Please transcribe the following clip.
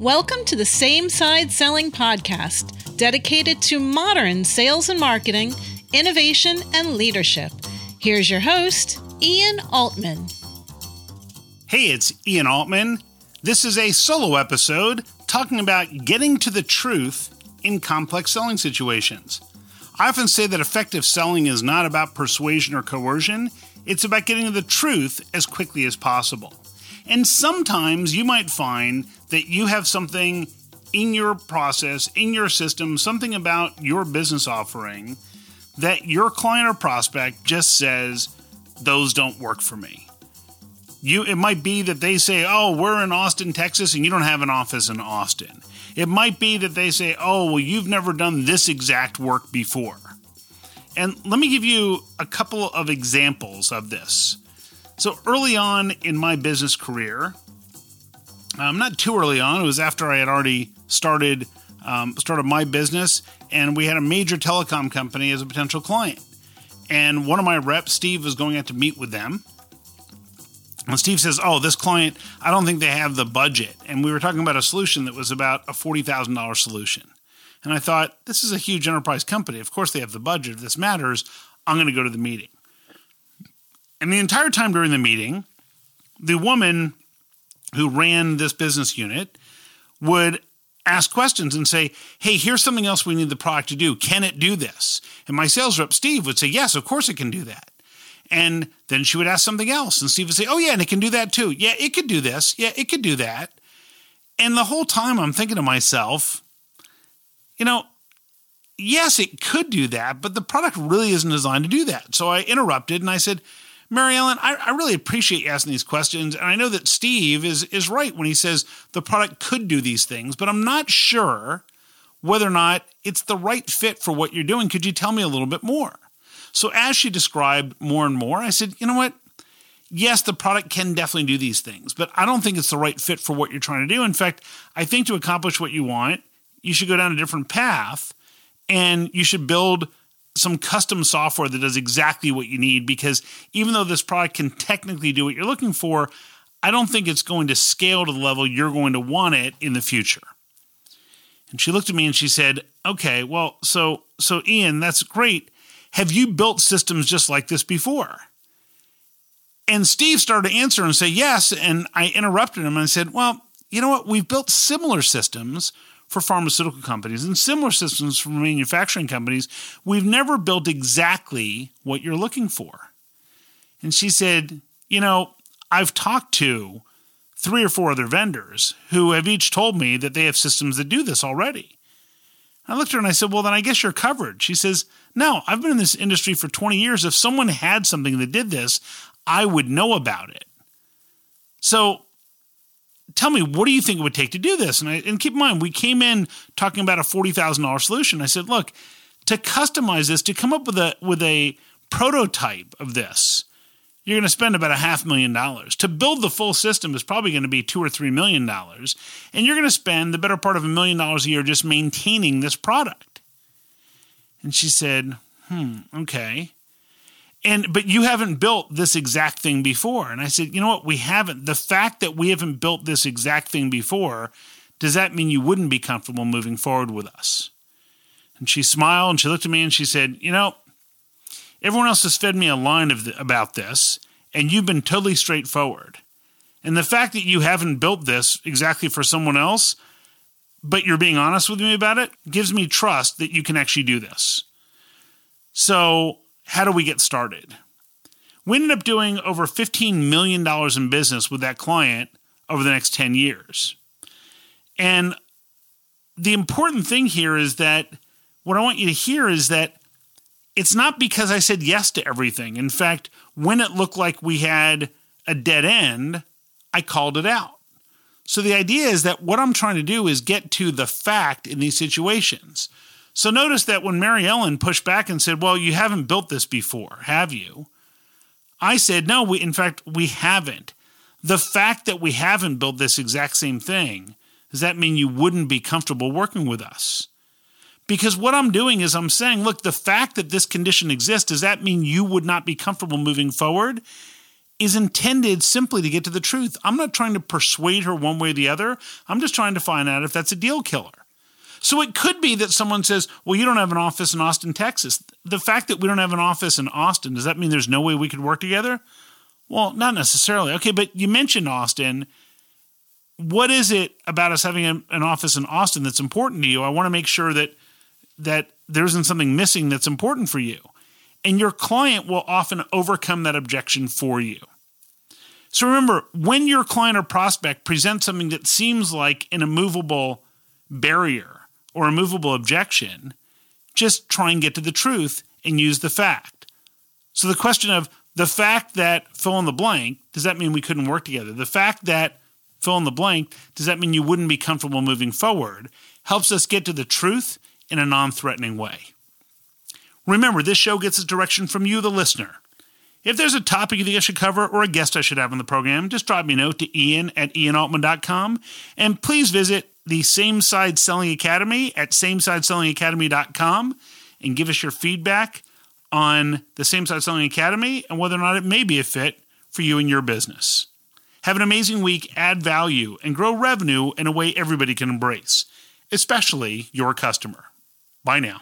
Welcome to the Same Side Selling Podcast, dedicated to modern sales and marketing, innovation, and leadership. Here's your host, Ian Altman. Hey, it's Ian Altman. This is a solo episode talking about getting to the truth in complex selling situations. I often say that effective selling is not about persuasion or coercion, it's about getting to the truth as quickly as possible. And sometimes you might find that you have something in your process, in your system, something about your business offering that your client or prospect just says, those don't work for me. You, it might be that they say, "Oh, we're in Austin, Texas, and you don't have an office in Austin." It might be that they say, "Oh, well, you've never done this exact work before." And let me give you a couple of examples of this. So early on in my business career, um, not too early on, it was after I had already started um, started my business, and we had a major telecom company as a potential client. And one of my reps, Steve, was going out to meet with them. And Steve says, "Oh, this client, I don't think they have the budget." And we were talking about a solution that was about a forty thousand dollars solution. And I thought, this is a huge enterprise company. Of course, they have the budget. If this matters, I'm going to go to the meeting. And the entire time during the meeting, the woman who ran this business unit would ask questions and say, Hey, here's something else we need the product to do. Can it do this? And my sales rep, Steve, would say, Yes, of course it can do that. And then she would ask something else, and Steve would say, Oh, yeah, and it can do that too. Yeah, it could do this. Yeah, it could do that. And the whole time I'm thinking to myself, you know, yes, it could do that, but the product really isn't designed to do that. So I interrupted and I said, Mary Ellen, I, I, really appreciate you asking these questions. And I know that Steve is, is right when he says the product could do these things, but I'm not sure whether or not it's the right fit for what you're doing. Could you tell me a little bit more? So as she described more and more, I said, you know what? Yes, the product can definitely do these things, but I don't think it's the right fit for what you're trying to do. In fact, I think to accomplish what you want, you should go down a different path and you should build some custom software that does exactly what you need because even though this product can technically do what you're looking for, I don't think it's going to scale to the level you're going to want it in the future. And she looked at me and she said, "Okay, well, so so Ian, that's great. Have you built systems just like this before?" And Steve started to answer and say, "Yes." And I interrupted him and I said, "Well, you know what? We've built similar systems for pharmaceutical companies and similar systems for manufacturing companies. We've never built exactly what you're looking for. And she said, You know, I've talked to three or four other vendors who have each told me that they have systems that do this already. I looked at her and I said, Well, then I guess you're covered. She says, No, I've been in this industry for 20 years. If someone had something that did this, I would know about it. So tell me, what do you think it would take to do this? And, I, and keep in mind, we came in talking about a forty thousand dollars solution. I said, look, to customize this, to come up with a with a prototype of this, you're going to spend about a half million dollars. To build the full system is probably going to be two or three million dollars, and you're going to spend the better part of a million dollars a year just maintaining this product. And she said, "Hmm, okay." And but you haven't built this exact thing before. And i said you know what? We haven't. The fact that we haven't built this exact thing before does that mean you wouldn't be comfortable moving forward with us? And she smiled and she looked at me and she said you know everyone else has fed me a line of the, about this and you've been totally straightforward. And the fact that you haven't built this exactly for someone else but you're being honest with me about it gives me trust that you can actually do this. So how do we get started? We ended up doing over $15 million in business with that client over the next 10 years. And the important thing here is that what I want you to hear is that it's not because I said yes to everything. In fact, when it looked like we had a dead end, I called it out. So the idea is that what I'm trying to do is get to the fact in these situations. So notice that when Mary Ellen pushed back and said, Well, you haven't built this before, have you? I said, No, we, in fact, we haven't. The fact that we haven't built this exact same thing, does that mean you wouldn't be comfortable working with us? Because what I'm doing is I'm saying, look, the fact that this condition exists, does that mean you would not be comfortable moving forward? is intended simply to get to the truth. I'm not trying to persuade her one way or the other. I'm just trying to find out if that's a deal killer. So it could be that someone says, Well, you don't have an office in Austin, Texas. The fact that we don't have an office in Austin, does that mean there's no way we could work together? Well, not necessarily. Okay, but you mentioned Austin. What is it about us having a, an office in Austin that's important to you? I want to make sure that that there isn't something missing that's important for you. And your client will often overcome that objection for you. So remember, when your client or prospect presents something that seems like an immovable barrier or a movable objection, just try and get to the truth and use the fact. So the question of the fact that fill in the blank, does that mean we couldn't work together? The fact that fill in the blank, does that mean you wouldn't be comfortable moving forward? Helps us get to the truth in a non threatening way. Remember, this show gets its direction from you, the listener. If there's a topic you think I should cover or a guest I should have on the program, just drop me a note to ian at ianaltman.com. And please visit the Same Side Selling Academy at samesidesellingacademy.com and give us your feedback on the Same Side Selling Academy and whether or not it may be a fit for you and your business. Have an amazing week, add value, and grow revenue in a way everybody can embrace, especially your customer. Bye now.